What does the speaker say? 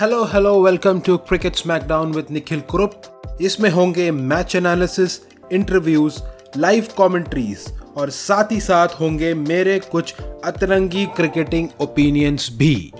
Hello hello welcome to cricket smackdown with Nikhil Kurup इसमें होंगे match analysis interviews live commentaries और साथ ही साथ होंगे मेरे कुछ अतरंगी क्रिकेटिंग ओपिनियंस भी।